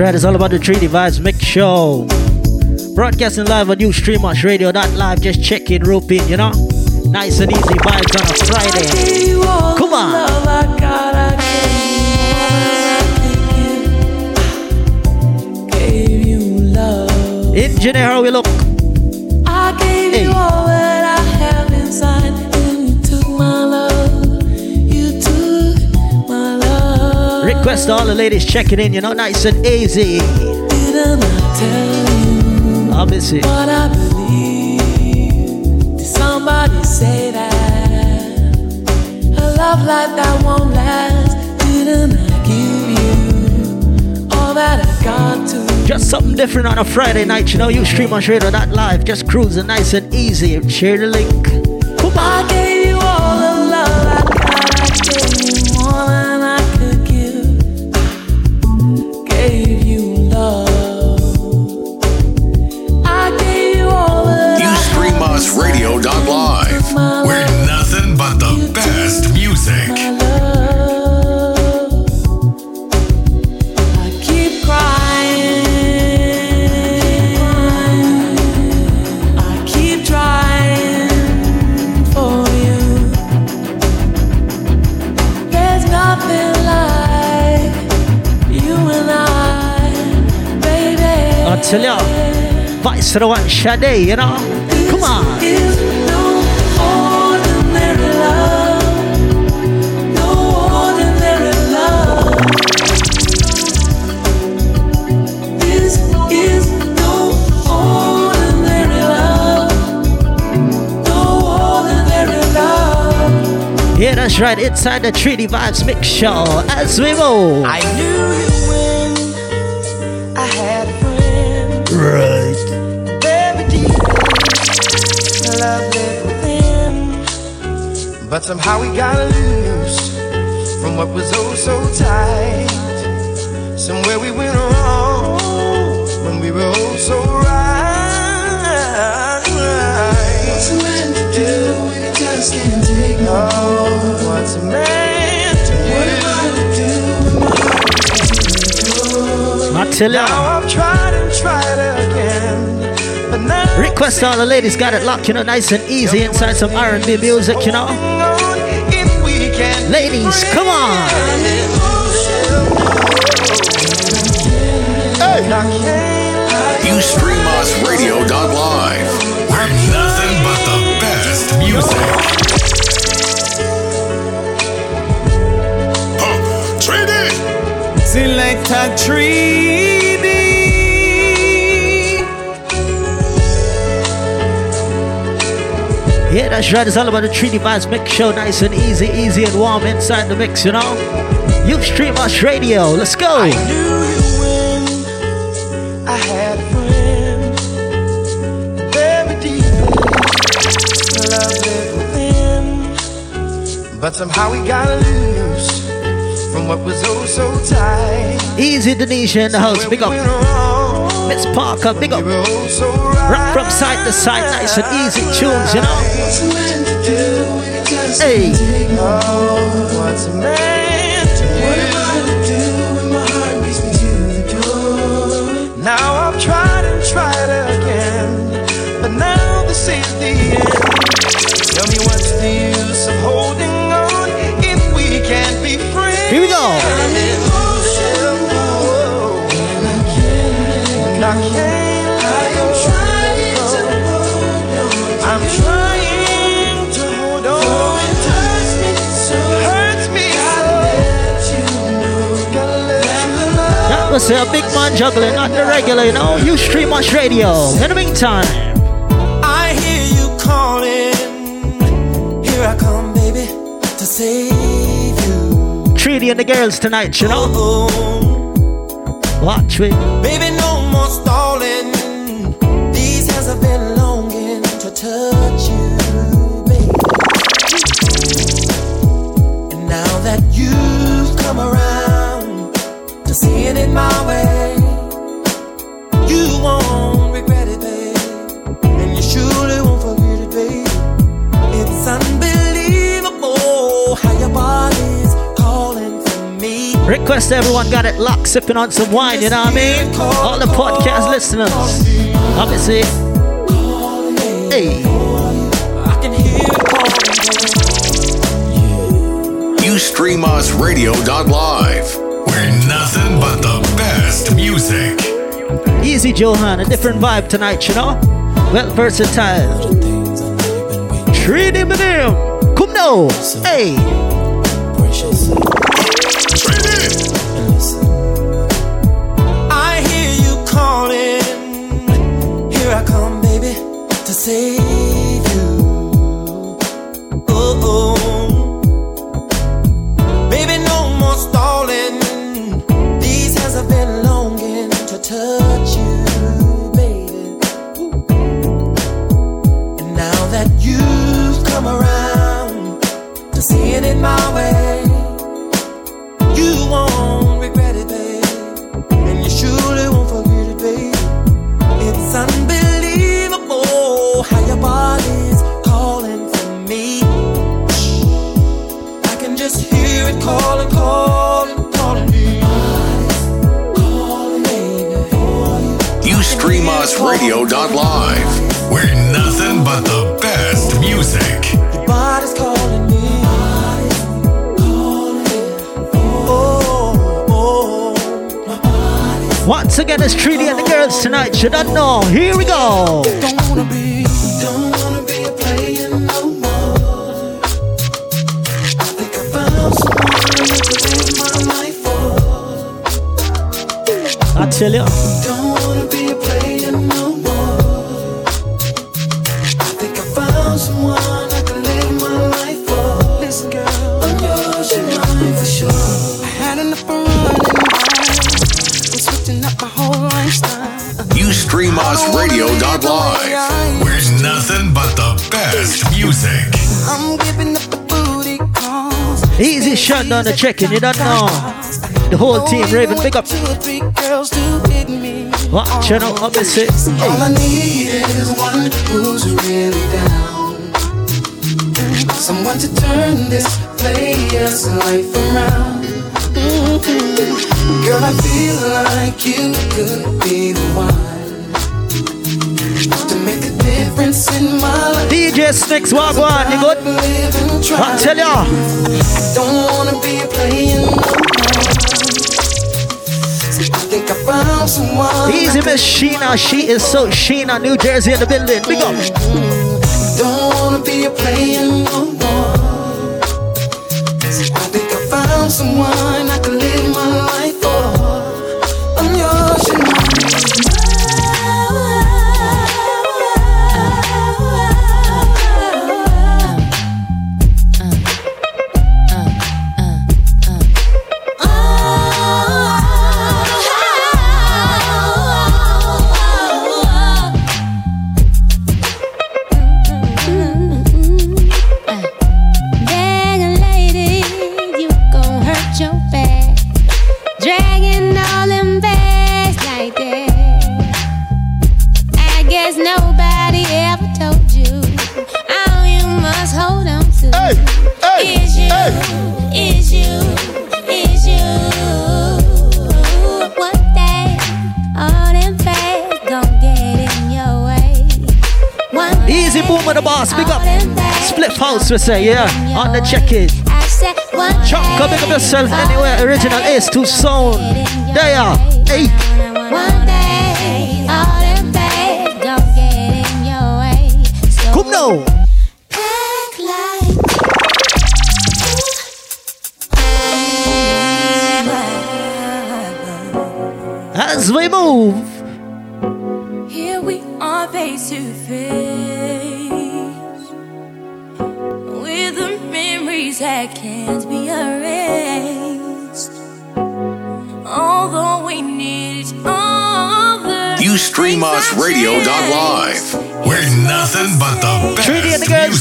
right. It's all about the 3D Vibes Mix Show. Broadcasting live on UstreamOsRadio.live. Just check in, rope in, you know? Nice and easy vibes on a Friday. Come on. Engineer, we look? Request all the ladies checking in, you know? Nice and easy. Didn't I you miss it. what I believe? Did somebody say that a love like that won't last? Didn't I give you all that I got to? Just something different on a Friday night, you know? UstreamOsRadio.live. Just cruising nice and easy. Share the link. Come on. I tell ya, Vice to the one Sade, you know? Come on. Yeah, that's right. Inside the 3D Vibes Mix Show as we move. I knew friend. Right. Very deep love lived within. But somehow we got loose from what was oh so tight. Somewhere we went wrong when we were oh so right. What's a man to do when he just can't take no oh, more? What's a man but now Request all the ladies got it locked, you know, nice and easy inside some R&B music, you know. if we can Ladies, come on. Ustreamosradio.live. We're nothing but the best music. Huh, 3D. Select a 3D. Yeah, that's right. It's all about the 3D Vibes Mix Show. Nice and easy, easy and warm inside the mix, you know. You stream us radio. Let's go. I knew you when I had a friend. Very deep love within. But somehow we got loose from what was oh so tight. Easy Denisha in the house. Big up. Miss Parker, big up. We oh. Rock from side to side. Nice and easy tunes, you know. What's a man to do when he just Hey. Oh, what's a man That was a big man juggling, not the regular, you know. You stream us radio. In the meantime, I hear you calling. Here I come, baby, to save you. Treaty and the girls tonight, you know. Oh, oh. Watch it. baby, my way, you won't regret it, babe. And you surely won't forget it, babe. It's unbelievable how your body's calling for me. Request everyone got it locked, sipping on some wine, you know what I mean? All the podcast listeners. Obviously, hey, I can hear it calling. UStreamUsRadio.live, where nothing but the best music. Easy Johan, a different vibe tonight, you know? Well versatile. Things I know you've been waiting Treat him with him. Come now. Hey, precious. And listen, I hear you calling. Here I come, baby, to save shut down the check-in. You don't know. The whole team, Raven, big up. Two or three girls to hit me. Watch out, opposite. All I need is one who's really down. Someone to turn this player's life around. Girl, I feel like you could be the one to make a difference in my life. DJ Sticks, Wagwan, you good? Live and try. I tell ya. Don't wanna be Easy Miss Sheena, she is so Sheena, New Jersey in the building. Big up. Don't wanna be a player no more. I think I found someone House, we say, yeah. On the check-in. I said one Chop, come pick up yourself anywhere. Original Ace to sound. There you are. Hey. One day, all them bags gon' get in your way. So Come now. As we move.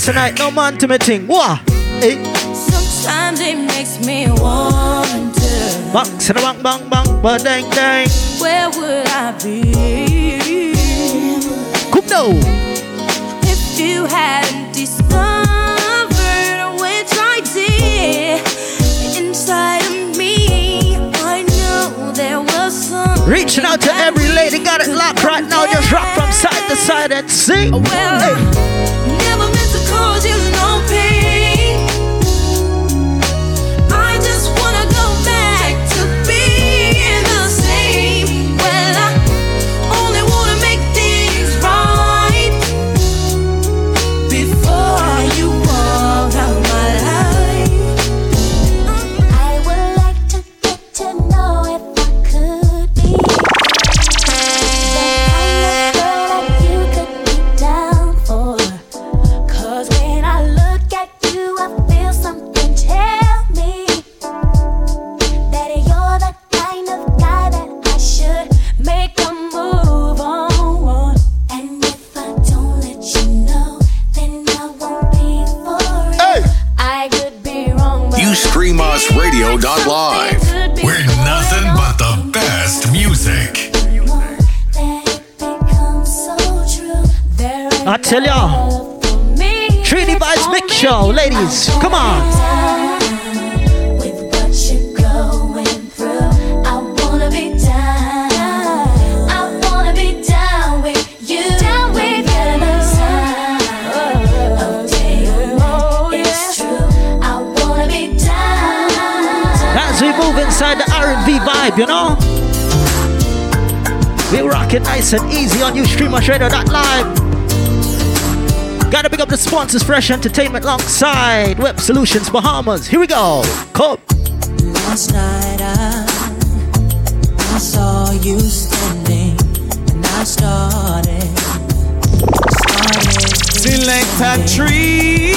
tonight, no man to me ting. Wah! Hey. Sometimes it makes me wonder. Bang, and a bang bang bang, ba dang dang. Where would I be? Come now. If you hadn't discovered which I did inside of me, I know there was some. Reaching out to every lady, got it locked right now. Just rock from side to side and sing. Well, hey. sponsors Fresh Entertainment alongside Web Solutions Bahamas. Here we go. Come. Last night I, I saw you standing and I started. started Select a tree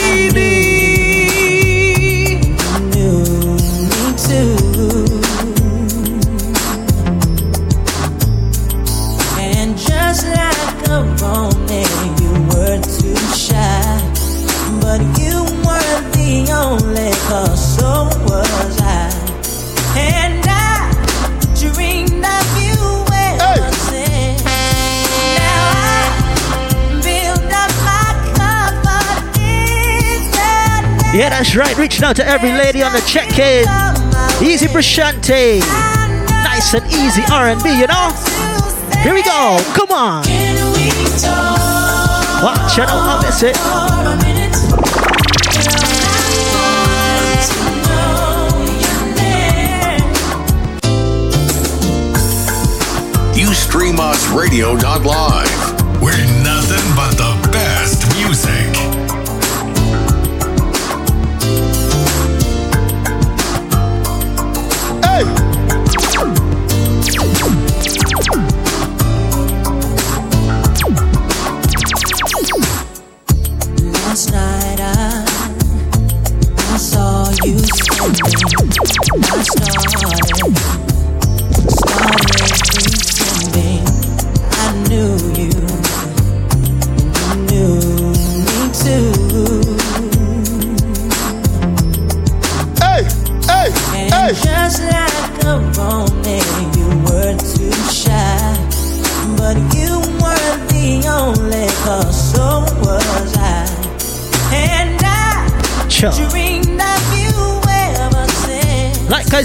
That's right, reaching out to every lady on the check-in. Easy Brashante. Nice and easy R&B, you know? Here we go, come on. What channel up miss it? Stream us radio.live. We're nothing but the best music.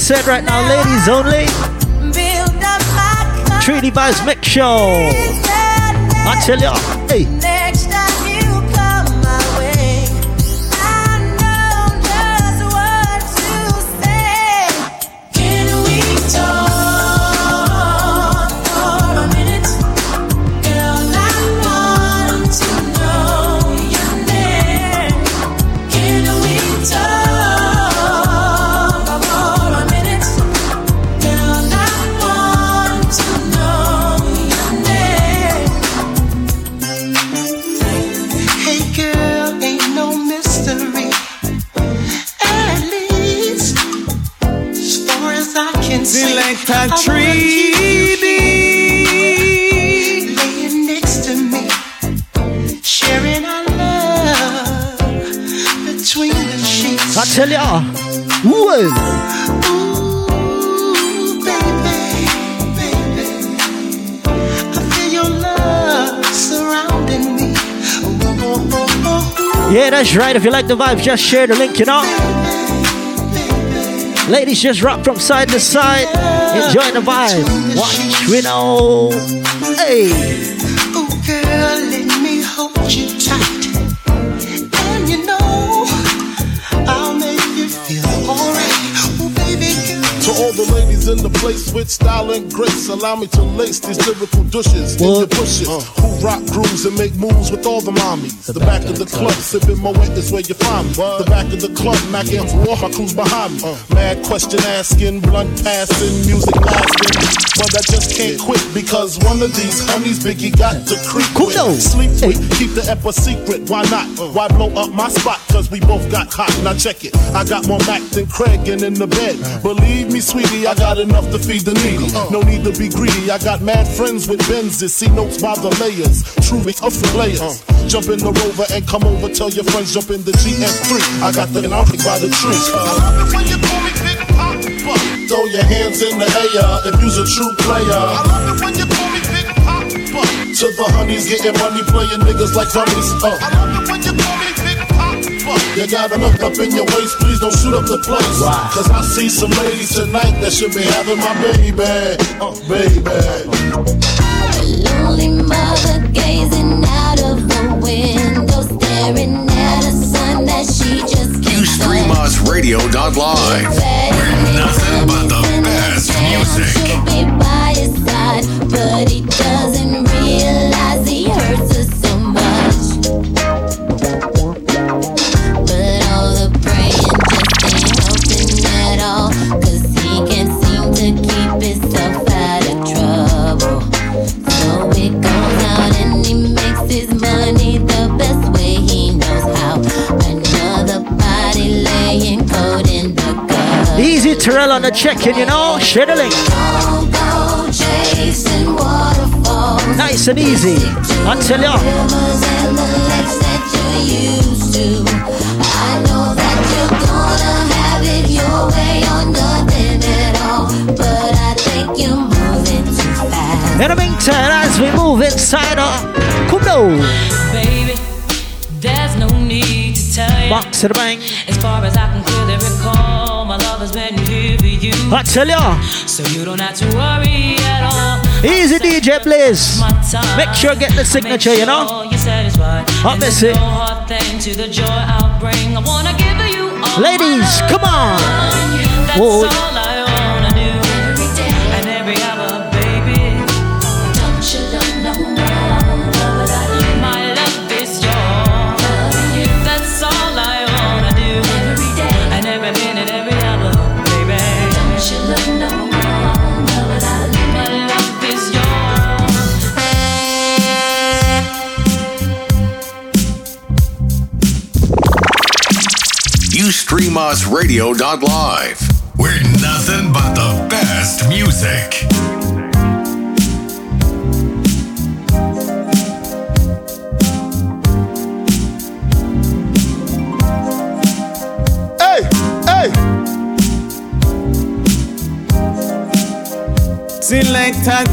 set right now, ladies only. Trinity Vibes Mix Show. I tell y'all, hey. Celia. Yeah, that's right. If you like the vibe, just share the link, you know. Ladies, just rock from side to side. Enjoy the vibe. Watch, we know. Hey. Place with style and grace, allow me to lace these lyrical douches in your What? bushes. Who rock grooves and make moves with all the mommies. The, back, of the club, sipping my wet is where you find me. The back of the club, macking for all my crews behind me. Mad question asking, blunt passing, music lasting. But I just can't quit because one of these honeys Biggie got to creep with. Sleep with, keep the ep a secret. Why not? Why blow up my spot? Cause we both got hot. Now check it. I got more Mac than Craig and in the bed. Believe me, sweetie, I got enough to feed the needy. No need to be greedy. I got mad friends with Benzes. See notes by the layers. True tough for players. Jump in the rover and come over. Tell your friends jump in the GS3. I got the Nautics by the tree. I love it when you call me Big Poppa. Throw your hands in the air if you's a true player. I love it when you call me Big Poppa. To the honeys getting money, playing niggas like dummies. Uh. I love it when you call me Big Poppa. You gotta look up in your waist, please don't shoot up the place. Cause I see some ladies tonight that should be having my baby. Uh, baby. Lonely mother gazing out of the window, staring at a son that she just can't stream us radio.live. We're nothing but the best music. Terrell on the check-in, you know. Share the link. Don't go chasing waterfalls. Nice and easy. I tell ya. Rivers and the lakes that you're used to. I know that you're gonna have it your way or nothing at all. But I think you're moving too fast. In the meantime, as we move inside of Kudo, Baby, there's no need to tell you. box to the bang. As far as I can clearly you. I tell ya. So you don't have to worry at all. Easy DJ please. Make sure I get the signature, Make you know. sure. I'll miss it. No thing to the joy I'll bring. I wanna give you all Ladies, come on. That's Whoa. You stream us radio.live. We're nothing but the best music. Hey. Selector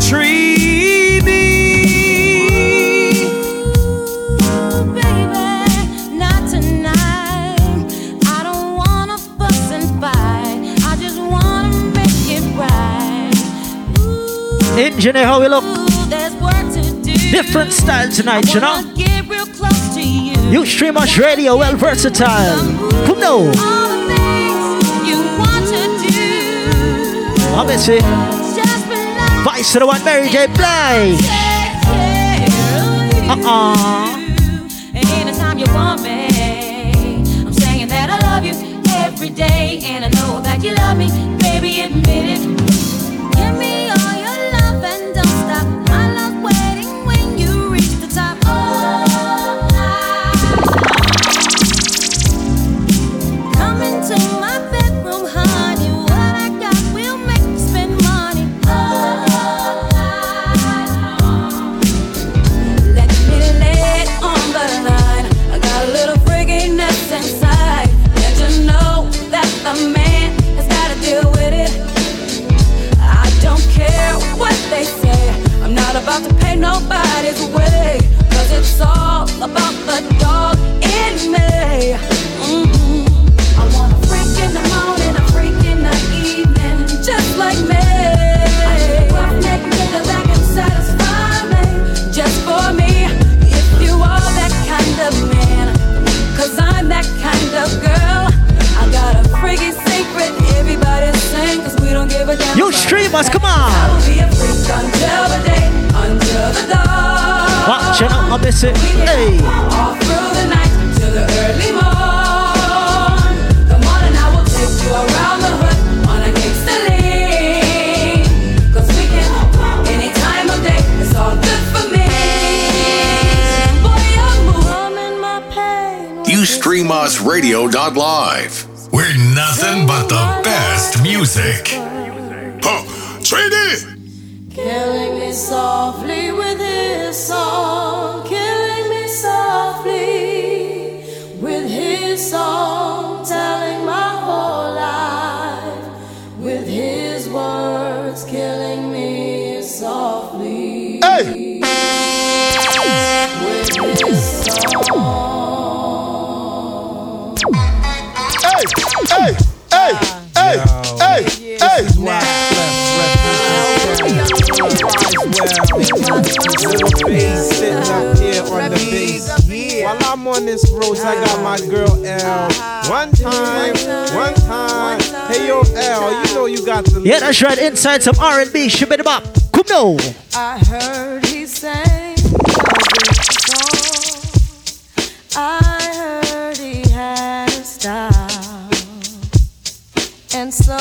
Ooh, Engineer, how we look? there's work to do. Different style tonight, you know. Wanna get real close to you. You stream us radio, well versatile. Kudo. All the things you want to do. I miss it. Just relax. Vice to the one, Mary J. Blige. Take care of uh-uh. you. Uh-uh. Dawn. Watch I miss it. Hey. All through the night till the early morn. Come on I will take you around the hood on a gangster lane. 'Cause we can any time of day. It's all good for me. Boy, I'm moving my pain. You stream us radio.live. We're nothing but the best music. Huh. Trade it. Killing me softly Little bass sitting up here on the bass. While I'm on this road, I got my ah. girl L. Uh-huh. One time, one time. Hey yo, L, you know you got the. Yeah, that's right. Inside some R&B. Ship it up. Come now. I heard he sang a song. I heard he had a style. And so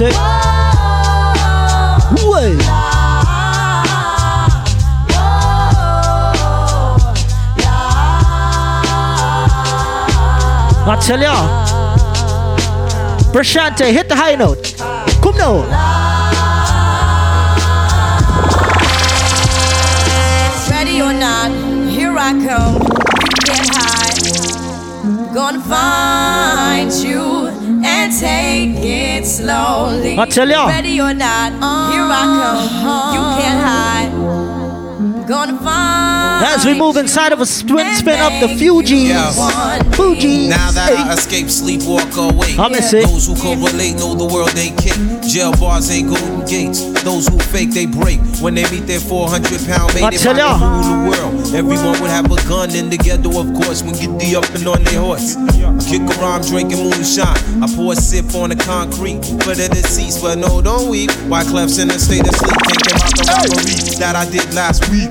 it out. I tell ya. Prashante, hit the high note. Come now. Ready or not, here I come. Can't hide. Gonna find you take it slowly. I tell ya. Ready or not, here I come. You can't hide. Gonna find As we move inside of a spin, spin up the Fugees. Fugees. Now that Hey. I escape, sleep, walk away. I miss it. Those who correlate know the world ain't kick. Jail bars ain't golden gates. Those who fake, they break. When they meet their 400 pound mate, I they tell might ya. rule the world. Everyone would have a gun in the ghetto, of course, when get the up and on their horse. I kick around drinking moonshine. I pour a sip on the concrete for the deceased, but no, don't weep. Wyclef's in a state of sleep, thinking about the robbery that I did last week.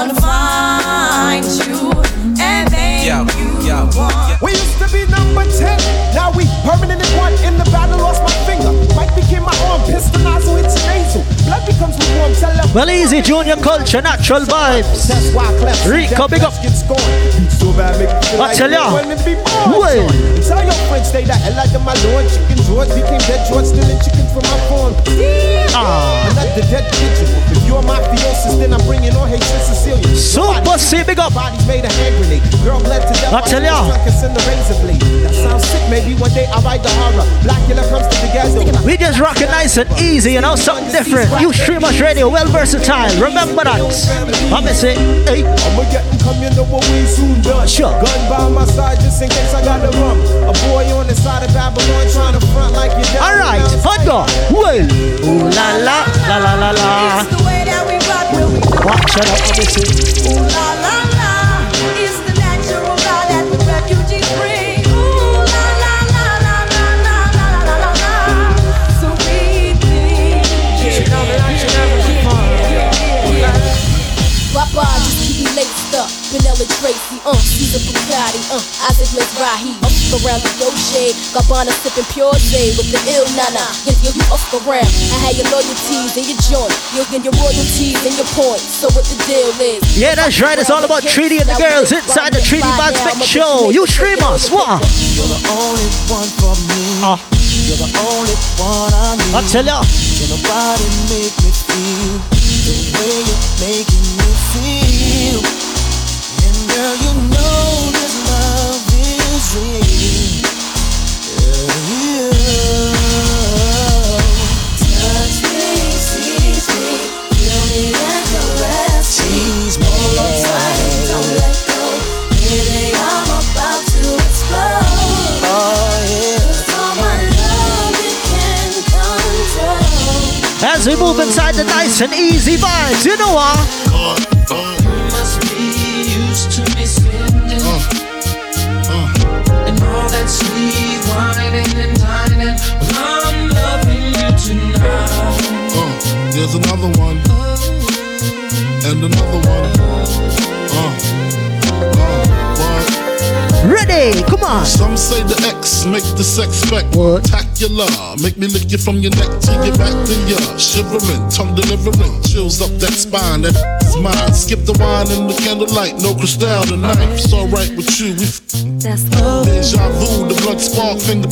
Gonna find you and make Yo, you yo, want. We used to be number 10. Now we permanent in one. In the battle, lost my finger. Mike became my arm. Pistol nozzle hits your nasal. Blood becomes lukewarm. Tell them. Well, easy, junior culture, natural vibes. That's why Clef Rico, big up. Get scorned. Beat so bad, make me feel I tell ya. when it be born. Way. son. Tell your friends stay the hell out of my lord. Chicken George became dead George, stealing chicken from my farm. Ah. Another dead pigeon. If you're mafiosis, then I'm bringing on hatred Cecilia. Super C, big up. Bodies made a hand grenade. Girl bled to death I tell ya. That sounds sick, maybe one day I'll write the horror. Comes to the ghetto. We just rock it nice and easy, you know, something different. You streamers radio, well versatile. Remember that. I'm say, hey. I'ma get and come, you know what we soon done. Sure. Gun by my side just in case I got the rum. A boy on the side of Babylon trying to front like you down. Alright, hot dog. Well. Ooh la la, la la la la. It's the way that we rock when we Watch it up, let me. Ooh la la la. It's the natural law that the refugees bring. Ooh la la la la la la la la la la. So we think. Papa just keep me laced up. Vanilla Tracy, uh, Caesar Bugatti, uh, Isaac Mizrahi. Up around the Dolce, Gabbana sipping pure J with the ill nana. Yo, yo, you up around. I had your loyalties and your joint. You'll get your royalties and your points. So what the deal is? Yeah, that's right. It's all about Treaty and the girls inside the Treaty Vibes Mix Show. You streamers, what? You're the only one for me. Uh. You're the only one I need. I tell ya. Can nobody make me feel the way you're making As we move inside the nice and easy vibes, you know what? Sweet whining and dining. Well, I'm loving you tonight. Uh, there's another one. And another one. Ready, come on. Some say the X make the sex What? spectacular. Make me lick you from your neck to your back, then you're shivering, tongue delivering, chills up that spine. That's mine. Skip the wine and the candlelight, no crystal tonight. It's alright with you. We f- That's Deja vu, the blood spark, finger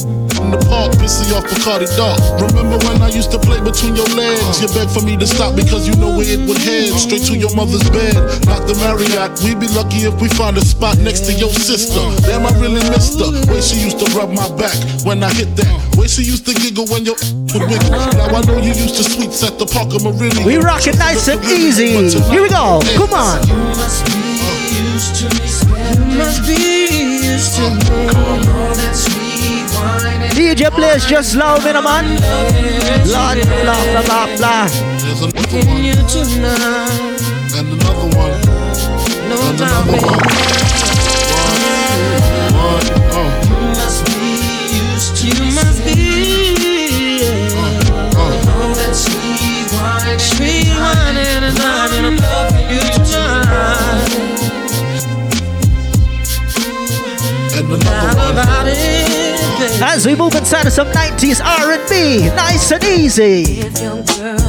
in the park, pissy off Bacardi Dark. Remember when I used to play between your legs? You begged for me to stop because you know where it would head. Straight to your mother's bed, not the Marriott. We'd be lucky if we found a spot next to your sister. Damn, I really missed her. Way she used to rub my back when I hit that. Way she used to giggle when your would wiggle. Now I know you used to sweets at the Parker Meridien. We rock it nice and easy. Here we go. Come on. Must be used to me. Must be used to me. All that sweet whining. DJ plays just loud, me, man. Lord, blah, blah, blah, blah. There's another Can one you tonight? and another one No and another one. baby. What? Must be used to you must be. All that sweet wine, sweet wine, and I'm loving you tonight. And another one. Oh. As we move inside of some 90s R&B, nice and easy.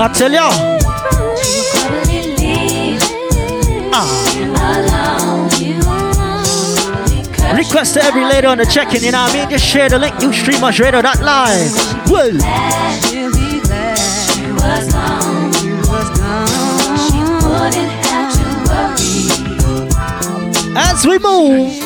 I tell y'all. Ah. Request to every lady on the check-in, you know what I mean? Just share the link, you stream us radio that live. Whoa. As we move.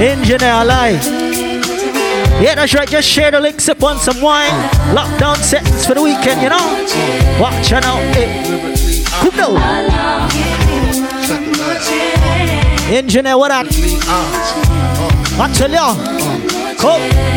Engineer live. Yeah, that's right. Just share the link, sip on some wine. Lockdown settings for the weekend, you know. Watch out. Hey. Who know? Engineer, what up? I tell ya. Come.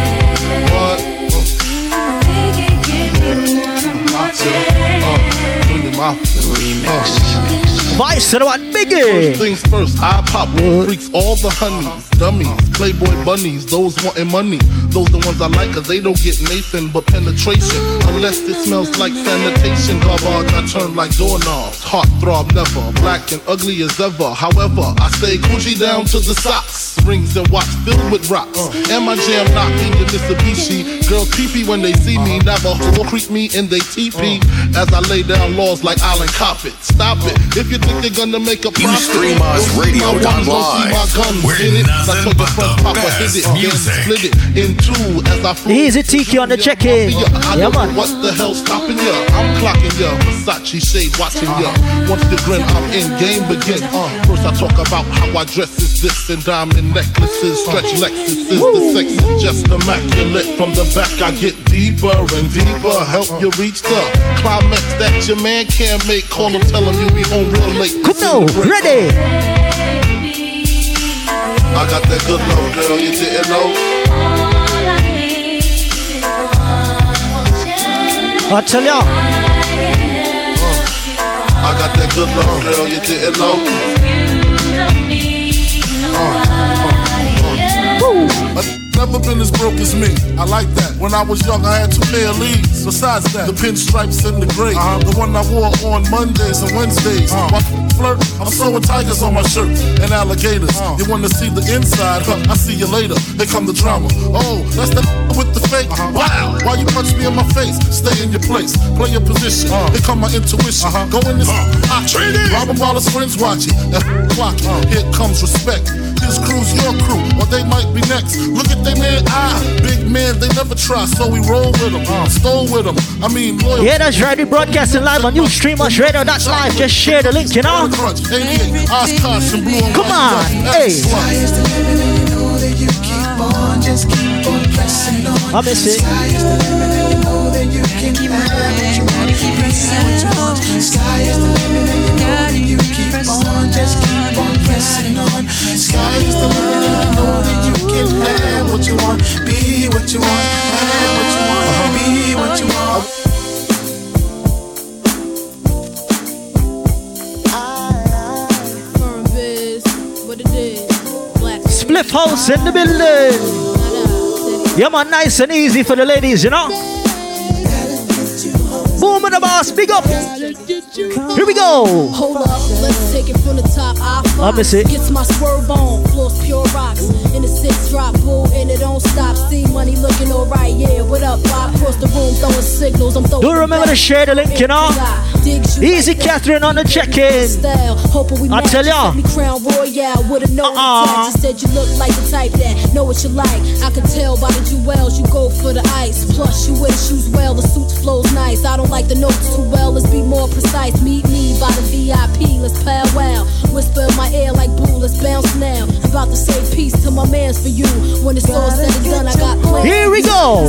Vice the one biggie. First things first, I pop freaks, all the honeys, dummies, playboy bunnies, those wanting money. Those the ones I like, cause they don't get Nathan but penetration. Unless it smells like sanitation. Garbage, I turn like doorknobs. Heart throb never, black and ugly as ever. However, I stay Gucci down to the socks. Rings and watch filled with rocks. Uh. And my jam knocking the Mitsubishi. Girls peepee when they see me. Uh. Navajo creep me in they teepee. Uh. As I lay down laws like Island Coppet. Stop it. If you think they're gonna make a profit, stream us don't see my radio ones, don't see my live. We're Hit it, nothing I took but the front the pop, I hit best it, music. split it in two as I flew. Easy Tiki on the check-in. I Yeah, know man. What the hell stopping ya? I'm clocking ya. Versace shade watching ya. Uh-huh. Once the grin, I'm in. Game begin. Uh, first I talk about how I dress is this and diamond necklaces, stretch Lexuses. The sex is just immaculate. From the back I get deeper and deeper. Help you reach the climax that your man can't make. Call him, tell him you be home real late. Come now, ready. I got that good love, girl. You didn't know. I tell ya. I got that good love, girl. You didn't know. Uh, uh, uh. I've never been as broke as me. I like that. When I was young, I had two pair of leads. Besides that, the pinstripes and the gray. Uh-huh. The one I wore on Mondays and Wednesdays. Uh-huh. My flirt, I'm sewing tigers on my shirt and alligators. Uh-huh. You wanna see the inside? Huh, I see you later. Here come the drama. Oh, that's the with the fake. Wow. Why you punch me in my face? Stay in your place. Play your position. Uh. Here come my intuition. Uh-huh. Go in this. Uh. I treat it. Robin while his friends watching. That clock. Uh. Here comes respect. His crew's your crew, or they might be next. Look at they man, ah, big man, they never try, so we roll with them, stole with them. I mean, loyal. Yeah, that's right. We're broadcasting live on Ustreamers Radio. That's live. Just share the link, you know. Come on, hey. I miss Spliff House in the building. Yeah, man, nice and easy for the ladies, you know. Boom and the boss, big up. Here we go. Hold up, let's take it from the top. I I miss it. Gets my swerve on, floors pure rocks. In the six drop, bull, and it don't stop. See money looking alright, yeah. What up? I across the room throwing signals. I'm throwing. Do remember to share the link, you know. Easy Catherine on the check-in. Style, we I tell ya. Let me crown royale with a no Uh-uh. Said you look like the type that know what you like. I can tell by the jewels you go for the ice. Plus you wear shoes well, the suit flows nice. I don't like the notes too well. Let's be more precise. Meet me by the VIP. Let's. Whisper in my ear like. Let's bounce now. About to say peace to my mans for you. When it's all said and done, I got plans. Here we go.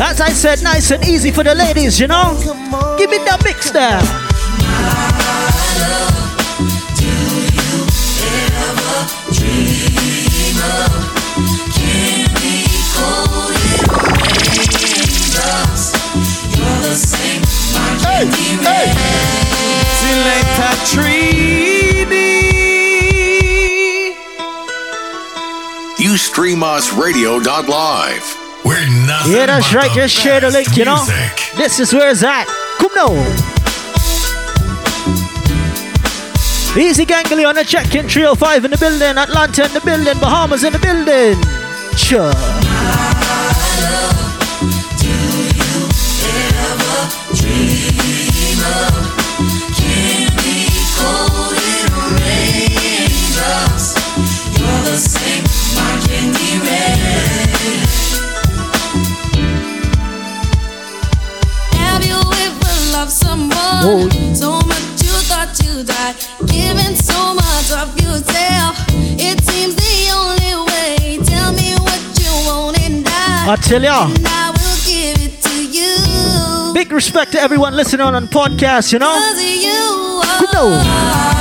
As I said, nice and easy for the ladies, you know. Give me the mix there. Selecta Trini. UStreamUsRadio.live. We're nothing Yeah, that's but right. the Just share the best link, you know. This is where it's at. Come now. Easy Gangly on the check-in 305 in the building, Atlanta in the building, Bahamas in the building. Sure. So much you thought you'd die. Giving so much of yourself. It seems the only way. Tell me what you want and I, I tell ya. and I will give it to you. Big respect to everyone listening on on podcast, you know? You Good know.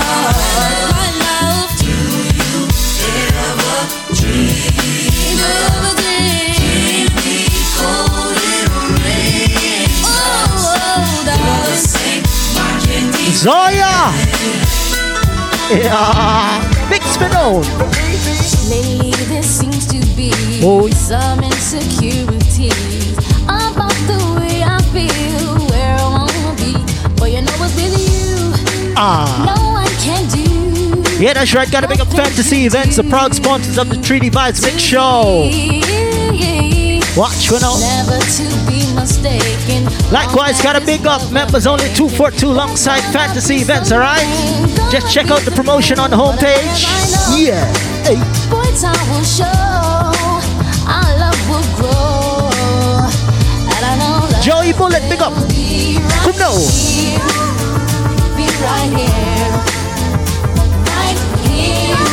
Zoya! Yeah. Big spin on. Lately there seems to be Oh. some insecurities about the way I feel, where I wanna be. But you know what's with you, Ah. no one can do. Yeah, that's right. Gotta big up Fantasy Events, the proud sponsors of the 3D Vibes Mix Show. Watch for now. Never to be mistaken. Likewise, got a big up members only 242 alongside Fantasy Events, alright? Just check out the promotion on the homepage. Yeah. Hey. Boy, time will show our love will grow. And I know that Joey Bullet, big up. Come now. Be right here. Right here.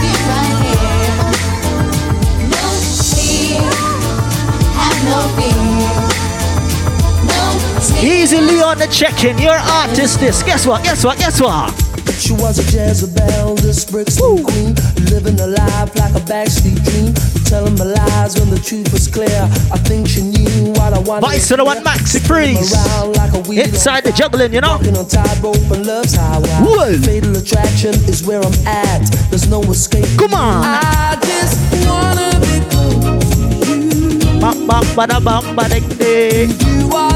Be right here. No fear. Have no fear. Easy Leon the check-in. Your artist this. Guess what? Guess what? Guess what? She was a Jezebel, this Brixton queen, living a life like a backstreet dream, telling my lies when the truth was clear. I think she knew what I wanted. Vice to the one Maxi Priest. Like Inside the juggling, you know? Walking on tightrope and love's highway. Whoa. Fatal attraction is where I'm at. There's no escape. Come on. I just wanna be Bam, bam, bam, bada, ding, ding. you are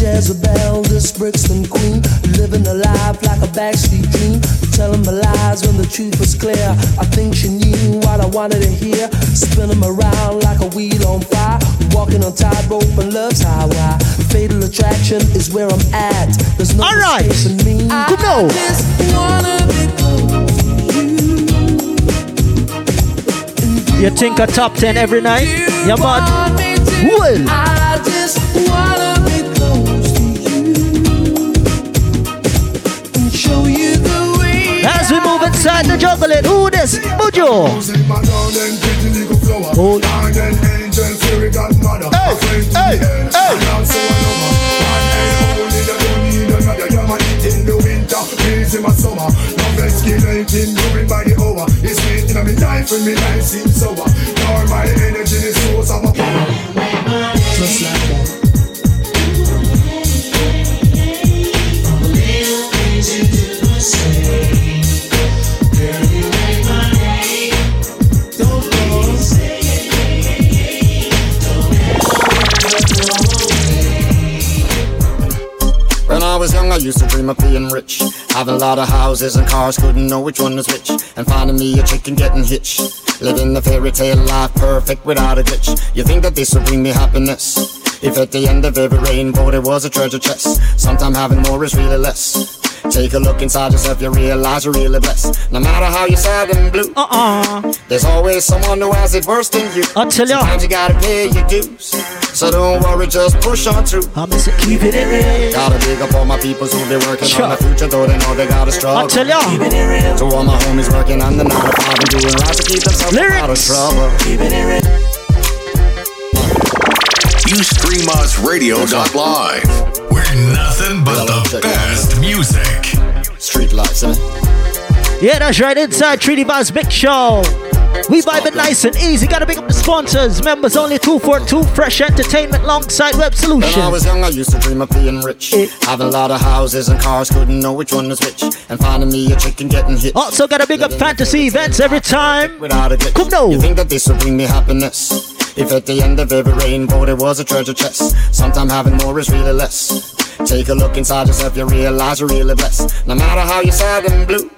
Jezebel, this Brixton queen, living a life like a backstreet dream, telling my lies when the truth was clear. I think she knew what I wanted to hear, spinning around like a wheel on fire, walking on tightrope and love's highway. Fatal attraction is where I'm at. There's no All right. me. Good know. just wanna be You think a top 10 every night? Yeah, man. Well, inside the juggling, who this? Bujo. Oh, Hey, hey, hey. Escalating, going by the hour. It's waiting on me life when me life seems sour. All my energy is source of my power. Just like that. Was young, I used to dream of being rich. Having a lot of houses and cars, couldn't know which one was which. And finding me a chick and getting hitched. Living the fairy tale life, perfect without a glitch. You think that this would bring me happiness? If at the end of every rainbow there was a treasure chest. Sometime having more is really less. Take a look inside yourself, you realize you're really blessed. No matter how you're sad and blue, uh-uh. there's always someone who has it worse than you. I tell ya. Sometimes you gotta pay your dues. So don't worry, just push on through. I miss it, keep it in real. Gotta dig up all my peoples who be working Sure. on the future, though they know they gotta struggle. I tell ya. To all my homies working on the 9 to 5 and doing right to keep themselves out of Lyrics. trouble. UStreamUsRadio.live. We're nothing but the best music. Street lights, eh? Yeah, that's right. Inside 3D Buzz Big Show. We vibe it nice and easy. Gotta pick up the sponsors. Members only 242 Fresh Entertainment alongside Web solution. When I was young, I used to dream of being rich. Having a lot of houses and cars, couldn't know which one was which. And finding me a chick and getting hit. Also, gotta big up fantasy events every time. Without a glitch. Come now. You think that this would bring me happiness? If at the end of every rainbow there was a treasure chest. Sometime having more is really less. Take a look inside yourself, you realize you're really blessed. No matter how you're sad and blue.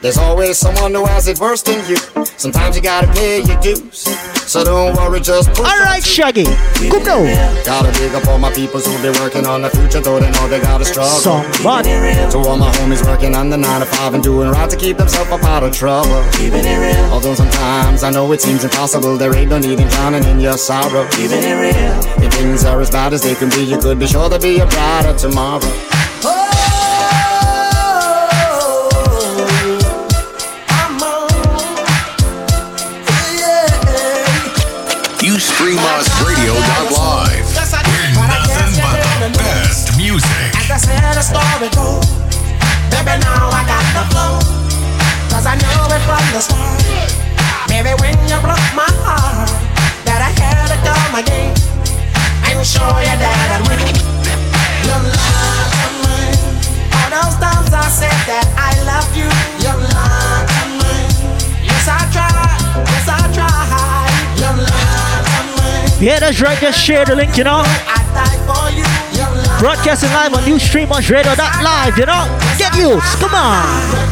There's always someone who has it worse than you. Sometimes you gotta pay your dues. So don't worry, just push Alright, Shaggy. Come now. Gotta dig up all my peoples who be working on the future, though they know they gotta struggle. Somebody. To all my homies working on the 9 to 5 and doing right to keep themselves up out of trouble. Keeping it real. Although sometimes I know it seems impossible, there ain't no need in drowning in your sorrow. Keeping it real. If things are as bad as they can be, you could be sure to be a brighter tomorrow. You us nothing but the best music. As I said, the story goes. Baby, now I got the flow. Cause I knew it from the start. Baby, when you broke my heart, that I had to come again. And show you that I'd win. Your love to mine. All those times I said that I love you. Your love to mine. Yes, I tried. Yeah, that's right. Just share the link, you know. Broadcasting live on New Stream on Radio Live, you know. Get used. Come on.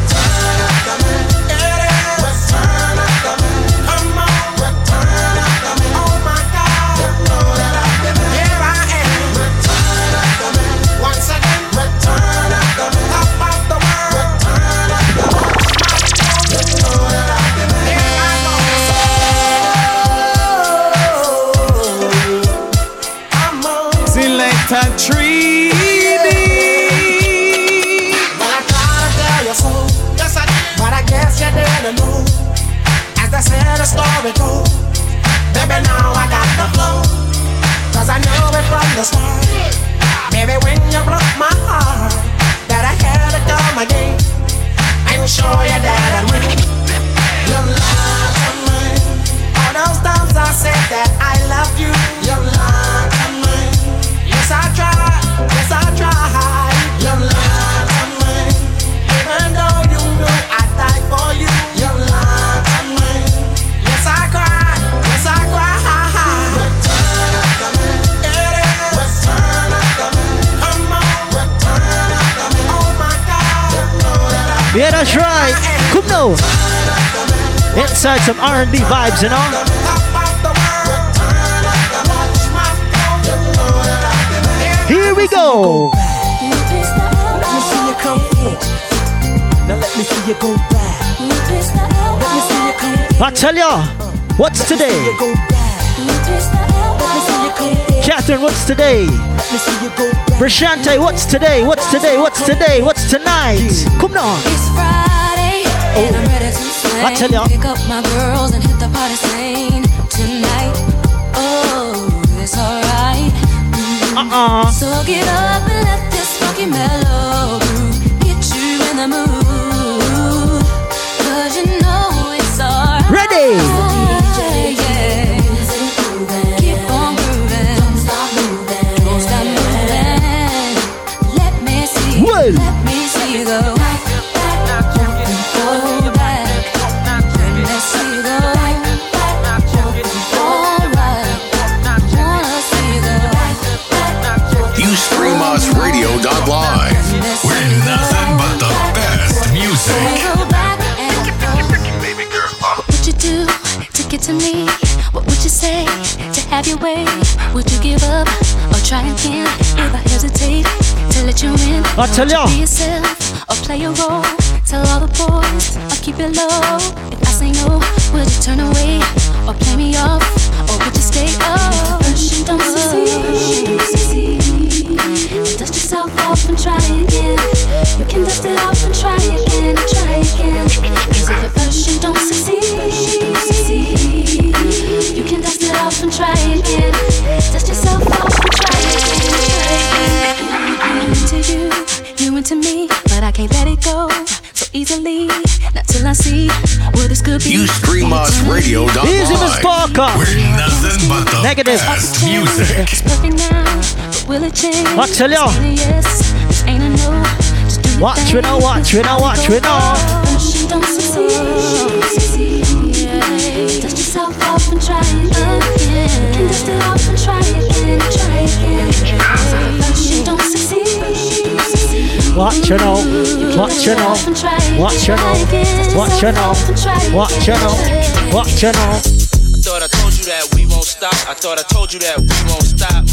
Some R&B vibes, you know. Here we go. Let me see you come. Now let me see you go back. I tell ya, what's today? Catherine, what's today? Brashante, what's today? What's today? What's today? What's tonight? Come on. It's Friday, I'm ready to. I tell ya. Pick up my girls and hit the party scene tonight. Oh, it's alright. Mm-hmm. Uh-uh. So get up and let this funky mellow get you in the mood. Cause you know it's alright. Ready. I tell ya. Be yourself or play a role. Tell all the boys I'll keep it low. If I say no, would you turn away or play me off? Or would you stay up? First you don't succeed. Dust yourself off and try again. You can dust it off and try again, try again. Cause if at first you don't succeed, you can dust it off and try again. Dust yourself you into me, but I can't let it go so easily. Not till I see what this could be. You stream us radio.live. Easy, Miss Parker. We're nothing but the Negative. best music. It's perfect now, but will it change? I tell ya. This ain't a yes, this ain't a no. Just do your Watch thing. we now, watch we now, watch we now. Don't succeed. Dust yourself off and try again. Dust it off and try again, try again. Watch you know, watch you know, watch you know, watch you know, watch you know, watch know. I thought I told you that we won't stop. I thought I told you that we won't stop.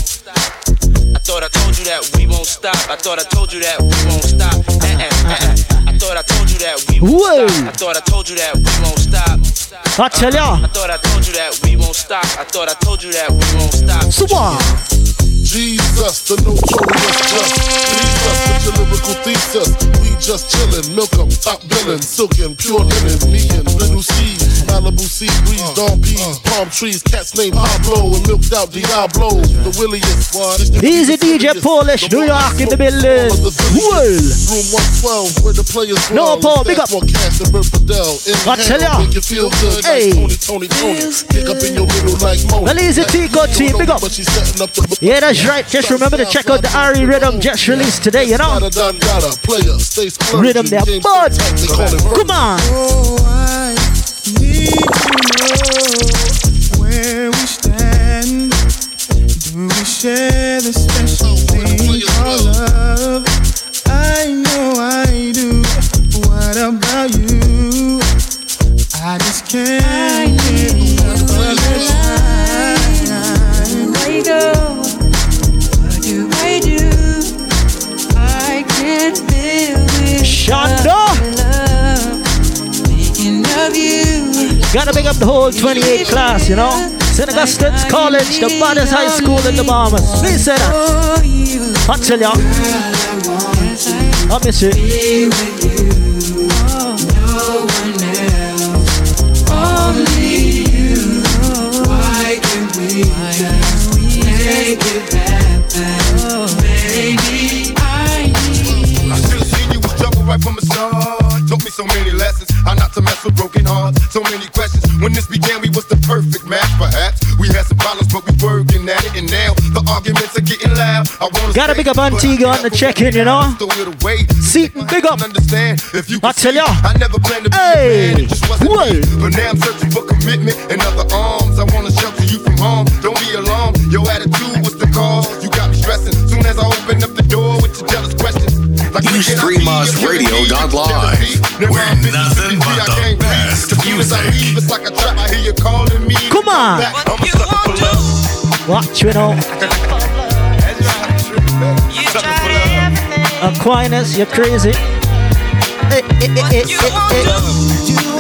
I thought I told you that we won't stop. I thought I told you that we won't stop. Uh-uh, uh-uh. I thought I told you that we won't Whoa. stop. I thought I told you that we won't stop. I tell ya. I thought I told you that we won't stop. I thought I told you that we won't stop. Super. Jesus, the notorious just. Please us with your lyrical thesis. We just chillin', milk 'em, top billin', silkin', pure linen. Me and little Malibu sea breeze, uh, dawn peas, uh. palm trees, cats named Pablo and milked out Diablo. The williest one. Easy DJ Polish, New York in the building. Well. Room 112, where the players No. Paul, big up. More cash than I tell ya. Make you feel good Hey. like Tony, Tony, Tony. Pick up in your middle like Mo. Well, easy Tico team, big up. But she's setting up the Yeah, that's right. Just remember to check out the Ari Rhythm just released today, you know? Rhythm there, bud. Come on. I need to know Gotta pick up the whole 28 class, you know? St. Augustine's College, the baddest high school in the Bahamas. Please say that. I tell ya. I miss it. With broken hearts. So many questions. When this began, we was the perfect match. Perhaps we had some problems, but we working at it. And now the arguments are getting loud. I wanna Gotta pick up Antigua on the check-in, you know? Seaton, big up. Understand if you I tell ya. I never planned to be Hey. a man. It just wasn't me. But now I'm searching for commitment and other arms. I wanna shelter you from harm. Don't be alarmed. Your attitude was the cause. You got me stressing. Soon as I open up the door with your jealous questions. Like You stream We're nothing but the best music. It's like a trap. I hear you calling me. Come on. I'm a sucker for love. Watch, you know? Aquinas, you're crazy. Hey, hey, hey,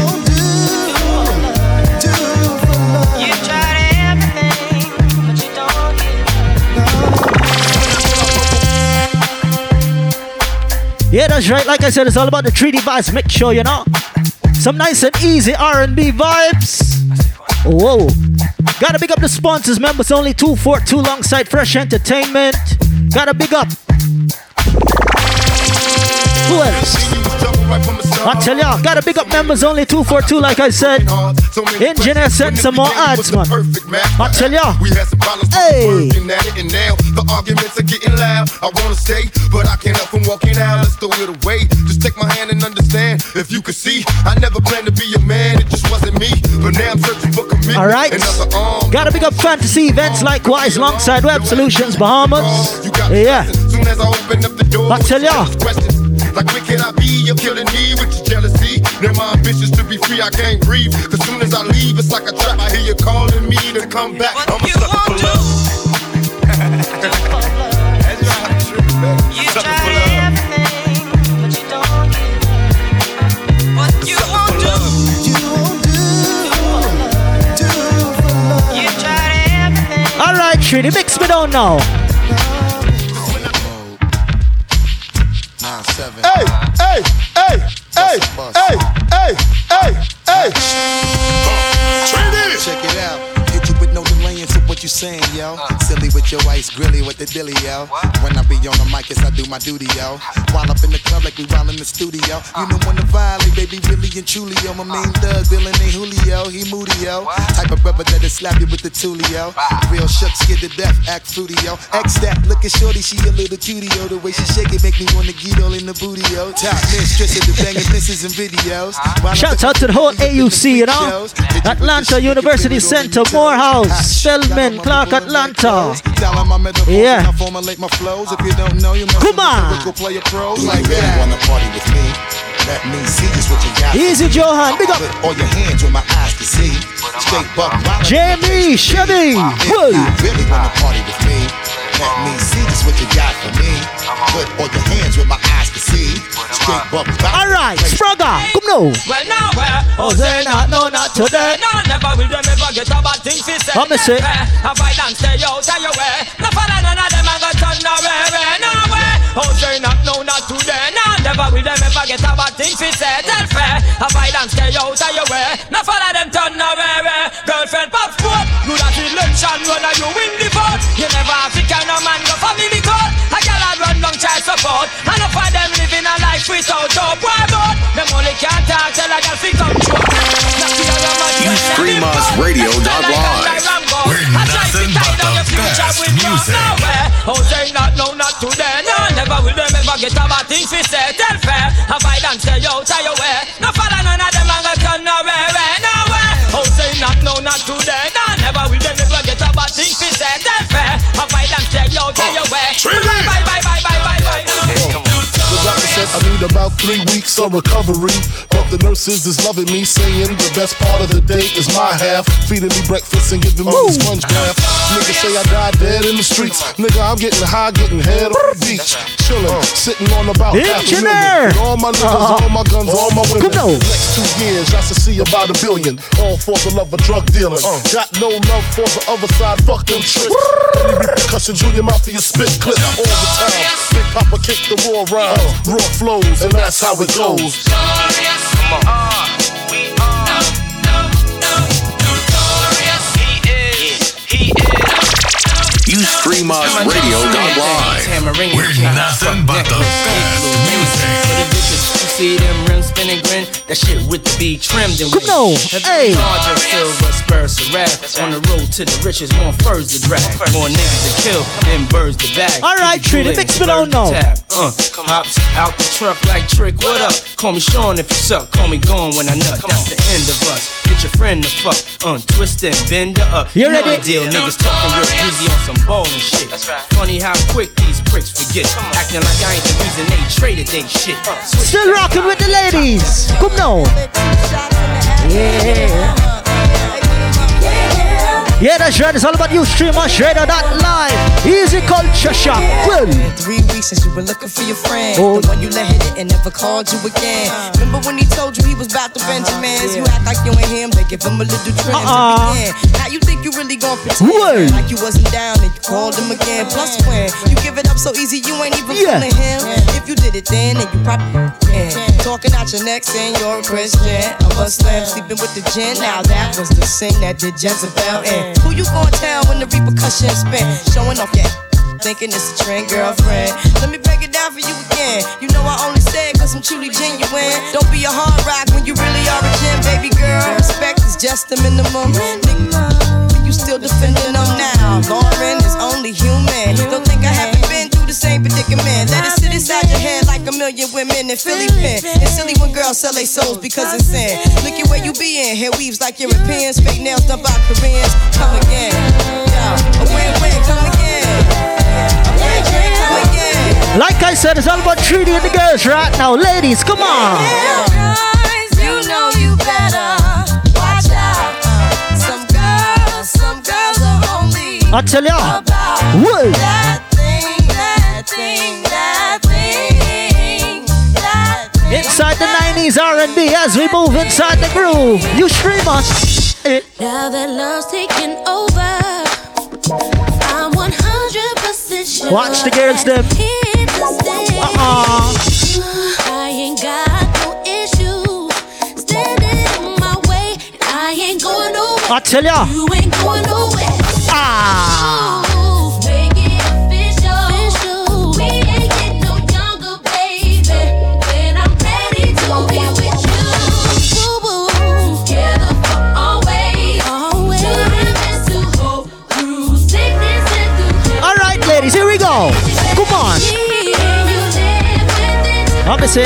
Yeah, that's right. Like I said, it's all about the 3D vibes. Make sure you know some nice and easy R&B vibes. Whoa! Gotta big up the sponsors, members only two four two alongside Fresh Entertainment. Gotta big up. Who else? I tell y'all, gotta big up members only 242, like I said. Engineer sent some more ads, man. I tell y'all. We had some problems, Hey. working at it, and now the arguments are getting loud. I wanna stay, but I can't help from walking out. Let's throw it away. Just take my hand and understand. If you could see, I never planned to be a man. It just wasn't me. But now I'm searching for commitment. All right. And other arms. Gotta big up fantasy events likewise alongside Web Solutions Bahamas. Yeah. Soon as I open up the door, I tell y'all. Questions like where can I be? You're killing me with your jealousy. Now my ambitions to be free, I can't breathe. Cause soon as I leave, it's like a trap. I hear you calling me to come back. I'm a sucker for love. You try everything, but you don't get what you won't do. You won't do, do for love. You tried everything. All right, Trini, mix me down now. Hey, hey, hey, hey, hey, hey, hey, hey. Check it out. Hit you with no delaying to what you saying, yo. Silly with your ice grilly with the dilly, yo. When I be on the mic, yes, I do my duty, yo. While up in the club like we while in the studio. You know when to violate, baby, really and truly, yo. My main thug, Dylan ain't Julio, he moody, yo. Type of brother that'll slap you with the tulio. Real shook, scared to death, act fruity, yo. X that, look at shorty, she a little cutie, yo. The way she shake it make me wanna get all in the booty, yo. Top mistress of the banging misses and videos. Shouts out to the whole AUC, you know? Atlanta University Center, Morehouse, Spelman, Clark, Atlanta. Yeah. Come on. with? Let me see just what you got. Easy, Johan. Big up. Put all your hands where my eyes can see. Straight buck. Jamie, Chevy. Really wanna party with me? Let me see just what you got for me. Uh-huh. Put all your hands where my eyes can see. Straight buck. All right, Spragga, come now. Well, now where? Oh, they not, no, not today. No, never will them ever get a bad thing fi say. What me say? Have I done stay out of your way? No follow none of them and go turn away, way, no way. Oh, they not, no, not today. No, never will them ever get a bad thing fi say. Tell fair. I done stay out of your way? No follow them turn way. Girlfriend pop sport. You that election runner, you win the vote. You never have to carry no man go family court. A girl a run long child support. And enough of them living a life without hope. Why not? Them only can't talk, tell a girl fi come true. We're nothing but the best music. Oh, say not, no, not today. Never will them ever get a bad thing fi say. Tell fair, have I done stay out of your way? No follow none of them and go turn away, way, no way. Oh, say not, no, not today. No, never will them ever get a bad thing fi say. Tell fair, have I done stay out of your way? Bye, I need about three weeks of recovery. But the nurses is loving me, saying the best part of the day is my half. Feeding me breakfast and giving me the sponge bath. Niggas say I died dead in the streets. Nigga, I'm getting high, getting head on the beach. Chillin', sitting on about half a Engineer. million. With all my niggas, Uh-huh. all my guns, all my women. Come. Next two years, I should see about a billion. All for the love of drug dealing. Got no love for the other side, fuck them tricks. Any repercussions, Junior Mafia spit clip all the time. Big Poppa kick the raw rhymes, raw flows, and that's how it goes. UStreamUsRadio.live. We're nothing but the best music. You see them rims spinning grin, that shit with the beat trimmed and Come on, hey. Larger silver spurs to rap. On the road to the riches, more furs to drag. More niggas to kill than birds to bag. All right, treat it mix coolin', it on now. tap. Uh, hops out the truck like trick. What up? Call me Sean if you suck. Call me gone when I nut. That's the end of us. Get your friend to fuck. Uh, twist and bend her up. You know ready? the deal. Niggas talking real easy on some ballin' shit. Funny how quick these pricks forget. Acting like I ain't the reason they traded they shit. Switch Still rocking with the ladies. Come now. Yeah. Yeah, that's right. It's all about you, streamer, shredder, that live. Easy culture shock. Well, Three weeks since you were looking for your friend. Oh. The one you let hit it and never called you again. Remember when he told you he was about to Benjamins? You act like you ain't him, they give him a little trim Uh-uh. Now you think you really gon' pretend Word. like you wasn't down and you called him again. Plus when you give it up so easy, you ain't even Yeah. feeling him. If you did it then, then you probably can. Talking out your neck saying you're a Christian. A Muslim sleeping with the gin. Now that was the sin that did Jezebel in. Who you gonna tell when the repercussions spin? Showing off your Thinking it's a trend, girlfriend. Let me break it down for you again. You know I only say it cause I'm truly genuine. Don't be a hard rock when you really are a gem, baby girl. Respect is just the minimum. Nigga, you still defending them now. Lauryn is only human. Don't same predicament. Let it sit inside your head like a million women in Philly pen. It's silly when girls sell their souls because it's sin. Look at where you be in. Hair weaves like Europeans. Fake nails done by Koreans. Come again. Yo, a win-win. Come again. A win-win. Come again. like I said, it's all about treating the girls right now. Ladies, come on. You know you better watch out. Some girls, 80s R&B as we move inside the groove. You stream us. Now that love's taking over, I'm 100% sure Watch the girls them. Uh-uh. I ain't got no standing in my way. I ain't going nowhere. I tell ya. You ain't going nowhere. Ah. Miss.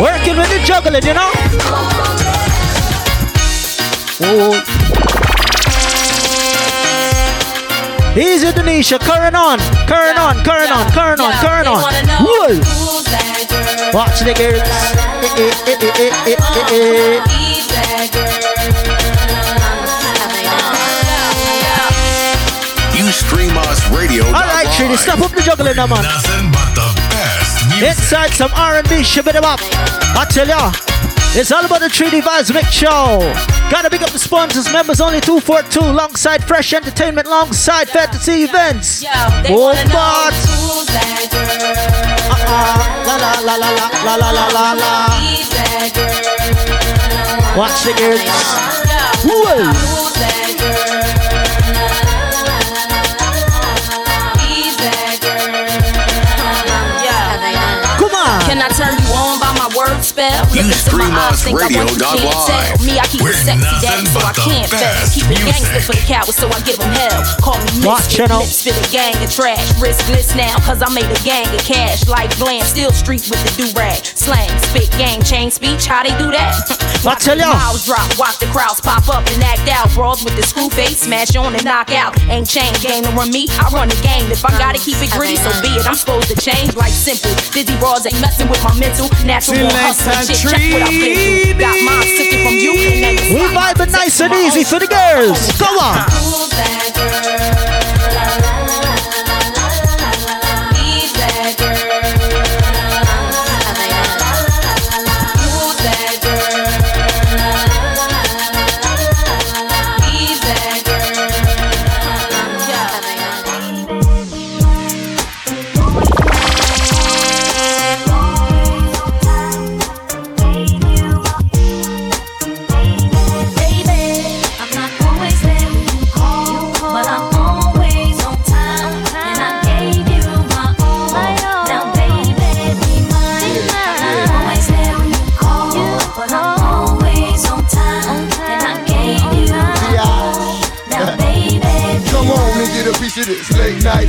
Working with the juggling, you know? Ooh. Easy, Indonesia. Current on, current on, current on, current on, current on. Whoa. Watch the girls. You stream us radio. All right, Trini, step up the juggling now, man. Nothing but the best music. Inside some R&B, shibby them up. I tell ya, it's all about the 3D Vibes Mix Show. Gotta big up the sponsors, members only 242, alongside Fresh Entertainment, alongside Fantasy Events. Boom, but. Uh-uh, la la la la la la la la la. Watch the girls. Whoa. Come on. Can I turn you on spell? You Look into my eyes, us think I want you can't tell. Me, I keep We're it sexy, daddy, so I can't fail. Keep it gangster for the cowards, so I give them hell. Call me Watch misfit, it lips fit a gang of trash. Riskless now, cause I made a gang of cash. Like glam, still street with the do-rag. Slang, spit, gang, chain speech, how they do that? I tell ya. Miles drop, watch the crowds pop up and act out. Brawls with the screw face, smash on and knock out. Ain't chain game to run me, I run the game. If I gotta keep it gritty, so be it. I'm supposed to change like simple. Dizzy bras ain't messing with my mental. Natural born Pantry. We vibing nice and easy for the girls. Go on.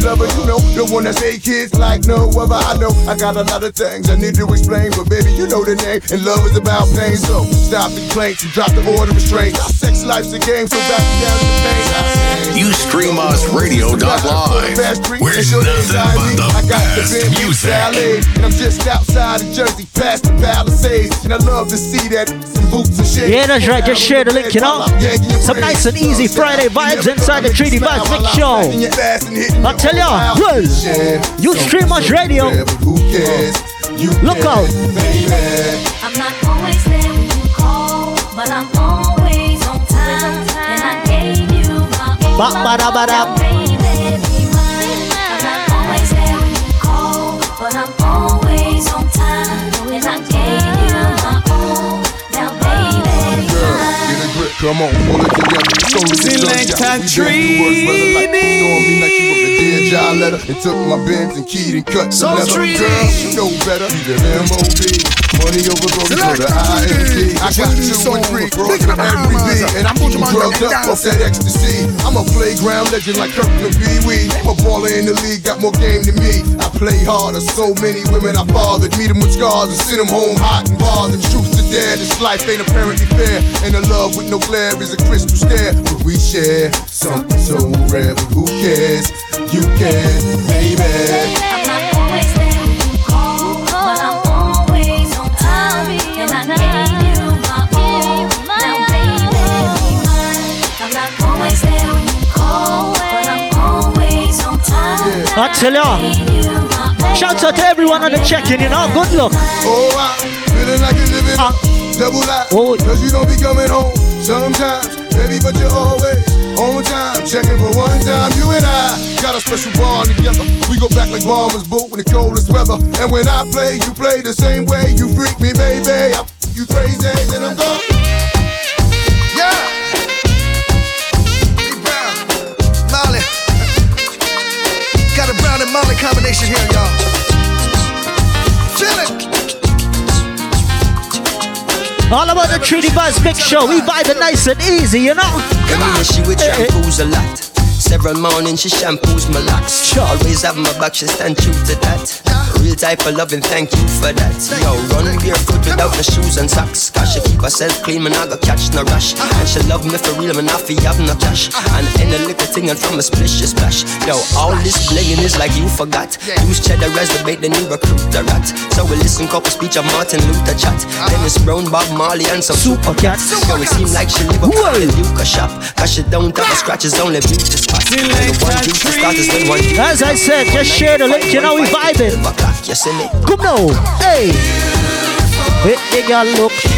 Lover. You know, the one that say kids like no other. I know I got a lot of things I need to explain, but baby, you know the name. And love is about pain, so stop the complaints and drop the order of restraint. Our sex life's a game, so back me down to the pain. You stream us radio.live. We're nothing but the I got the best Bentley music. Ballet, and I'm just outside of Jersey, past the Palisades. And I love to see that some boots and shades. Yeah, that's right. Just share the link, you know. Some nice and easy Friday vibes inside the 3D Vibes Mix Show. I tell ya, well, you stream us radio. Look out. I'm not always there when you call, but I'm always on time, and I gave you my all. Ba ba da ba da. Baby. I'm not always there when you call, but I'm always on time, and I gave you my all. Now, baby, be. Get a grip, come on, pull it together. Story Selecta me shy letter and took my bins and keyed and cut. So left her girl, she know better. She's an M.O.B. Money over glory for the I.N.C. I got two and three, brought to every beat, and I'm getting drugged up off that ecstasy. I'm a playground legend like Kirkland Pee Wee. A baller in the league, got more game than me. I play harder, so many women I fathered. Meet them with scars and send them home hot and bothered. Truth to dare, this life ain't apparently fair. And a love with no glare is a crystal stare. But we share something so rare, but who cares? You can, baby. I tell ya. Shouts out to everyone on the check-in, you know. Good luck. Oh, I'm feeling like you're living a double life. Oh. Cause you don't be coming home sometimes, baby, but you're always on time. Checking for one time, you and I got a special bond together. We go back like bombers, boat in the coldest weather. And when I play, you play the same way. You freak me, baby. I you crazy, then I'm gone. Combination here, y'all. Feel it. All about the 3D Vibes Mix Show. We vibe it nice and easy, you know. I mean, she with shampoos a lot. Several mornings she shampoos my locks. Always have my back, she stand true to that. Real type of loving, thank you for that. Yo, run barefoot without the shoes and socks. Cause she keep herself clean, man, I go catch no rush. And she love me for real, man, I feel have no cash. And any little thing and from a splish, she splash. Yo, all this blinging is like you forgot. Use cheddar as the bait, then you recruit the rat. So we listen couple speech of Martin Luther chat. Dennis Brown, Bob Marley, and some super cats. Yo, it seem like she live the Luca shop. Cause she don't have a scratch, it's only beauty spots. And the one beauty start is when one As I said, just share the link, you know we vibing. You see me? Come now, hey. The girl look.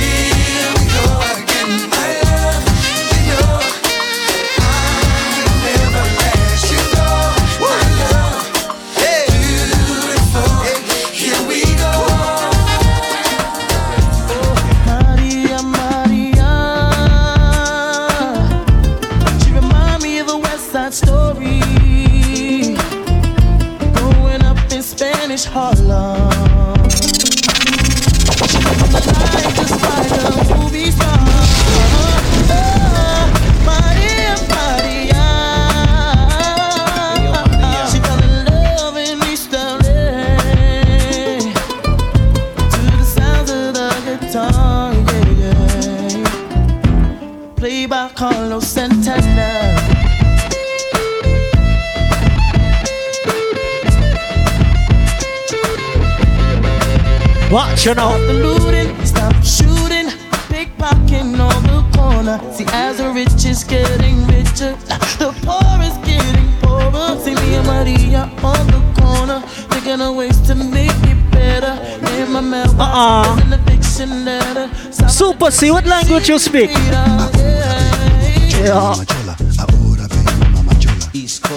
You know. Stop the looting, stop shooting, pickpocketing on the corner. See, as the rich is getting richer, the poor is getting poorer. See me and Maria on the corner, thinking of ways to make it better. Uh-uh. In my mailbox, Uh-uh. there's an eviction letter. Super, see what language you speak. Yeah.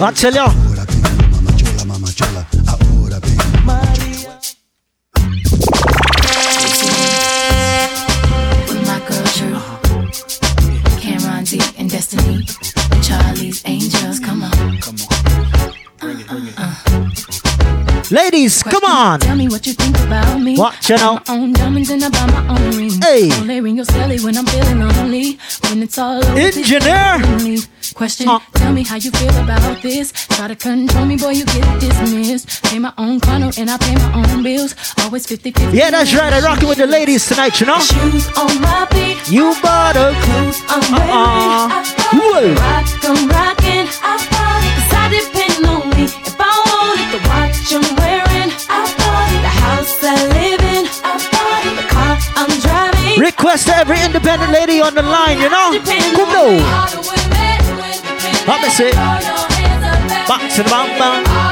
I tell you. Ladies, come on. Tell me what you think about me. Watch you know. My own diamonds and I buy my own ring. Hey. Only ring your celly when I'm feeling lonely. When it's all over. Engineer. Question. Tell me how you feel about this. Try to control me, boy, you get dismissed. Pay my own condo and I pay my own bills. Always 50 50. Yeah, that's right. I'm rocking with the ladies tonight, you know. Shoes on my feet. You bought a clothes I'm wearing. Uh-uh. Whoa. rock, I'm rocking. I bought it. Cause I depend on me. If I wanted the watch I'm driving. To every independent lady on the line, you know. Come now. Let me see. Back to the bam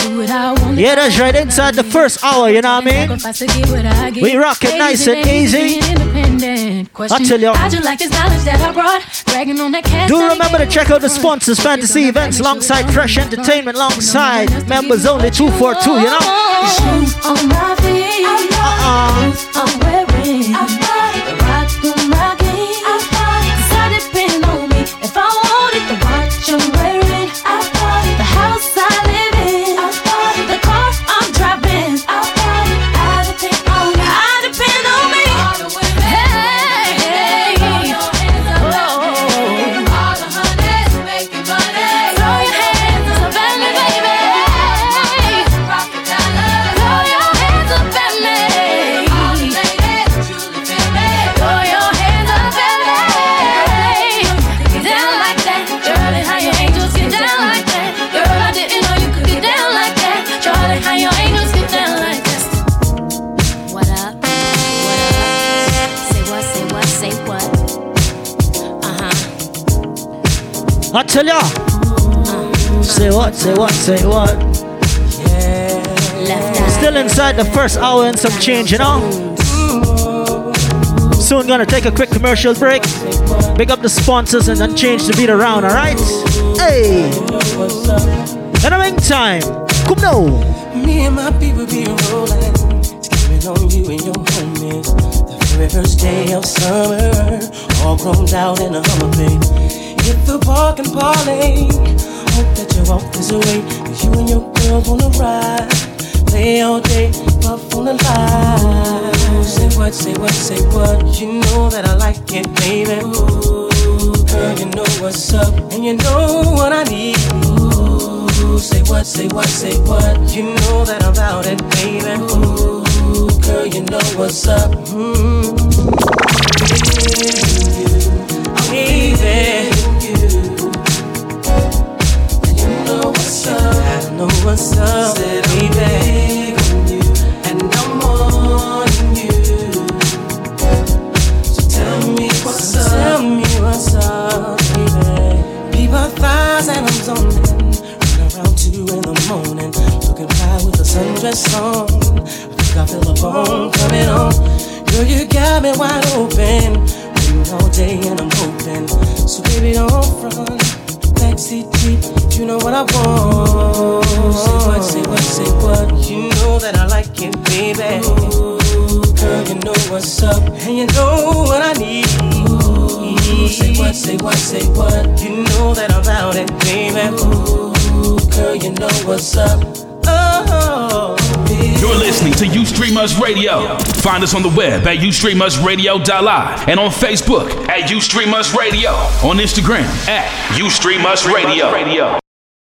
Do what I want. Yeah, that's right. Inside the first hour, you know what I mean? Sacrifice to get what I get. We rock it nice and easy. I tell you like this knowledge that I brought? Bragging on that cash. Do remember to check out the sponsors, Fantasy Events, alongside Fresh Entertainment, alongside members only 242, you know? Shoes on my feet. Uh-uh. I tell ya. Say what, say what, say what. Still inside the first hour and some change, you know? Soon gonna take a quick commercial break. Pick up the sponsors and then change the beat around, alright? Hey! In the meantime, come now. Me and my people be rolling. On you and your homies. The very first day of summer. All grown out in a Hummer. Hit the park and parlay. Hope that you walk this way. Cause you and your girls wanna ride. Play all day, puff on the line. Say what, say what, say what. You know that I like it, baby. Ooh, girl, you know what's up. And you know what I need. Ooh, say what, say what, say what. You know that I'm about it, baby. Ooh, girl, you know what's up. Mm. Baby, know what's up, baby. And I'm on you. So tell me what's up. Tell me what's up, baby. People I'm zoning. Around two in the morning. Looking with sundress on. I think I feel a bone coming on. Girl, you got me wide open. Waiting all day and I'm hoping. So baby, don't front. Jeep, you know what I want. Say what, say what, say what. You know that I like it, baby. Ooh, girl, you know what's up, and you know what I need. Ooh, say what, say what, say what. You know that I'm about it, baby. Ooh, girl, you know what's up. Oh, You're listening to UStreamUs Radio. Find us on the web at ustreamusradio.live and on Facebook at UStreamUs Radio. On Instagram at UStreamUs Radio.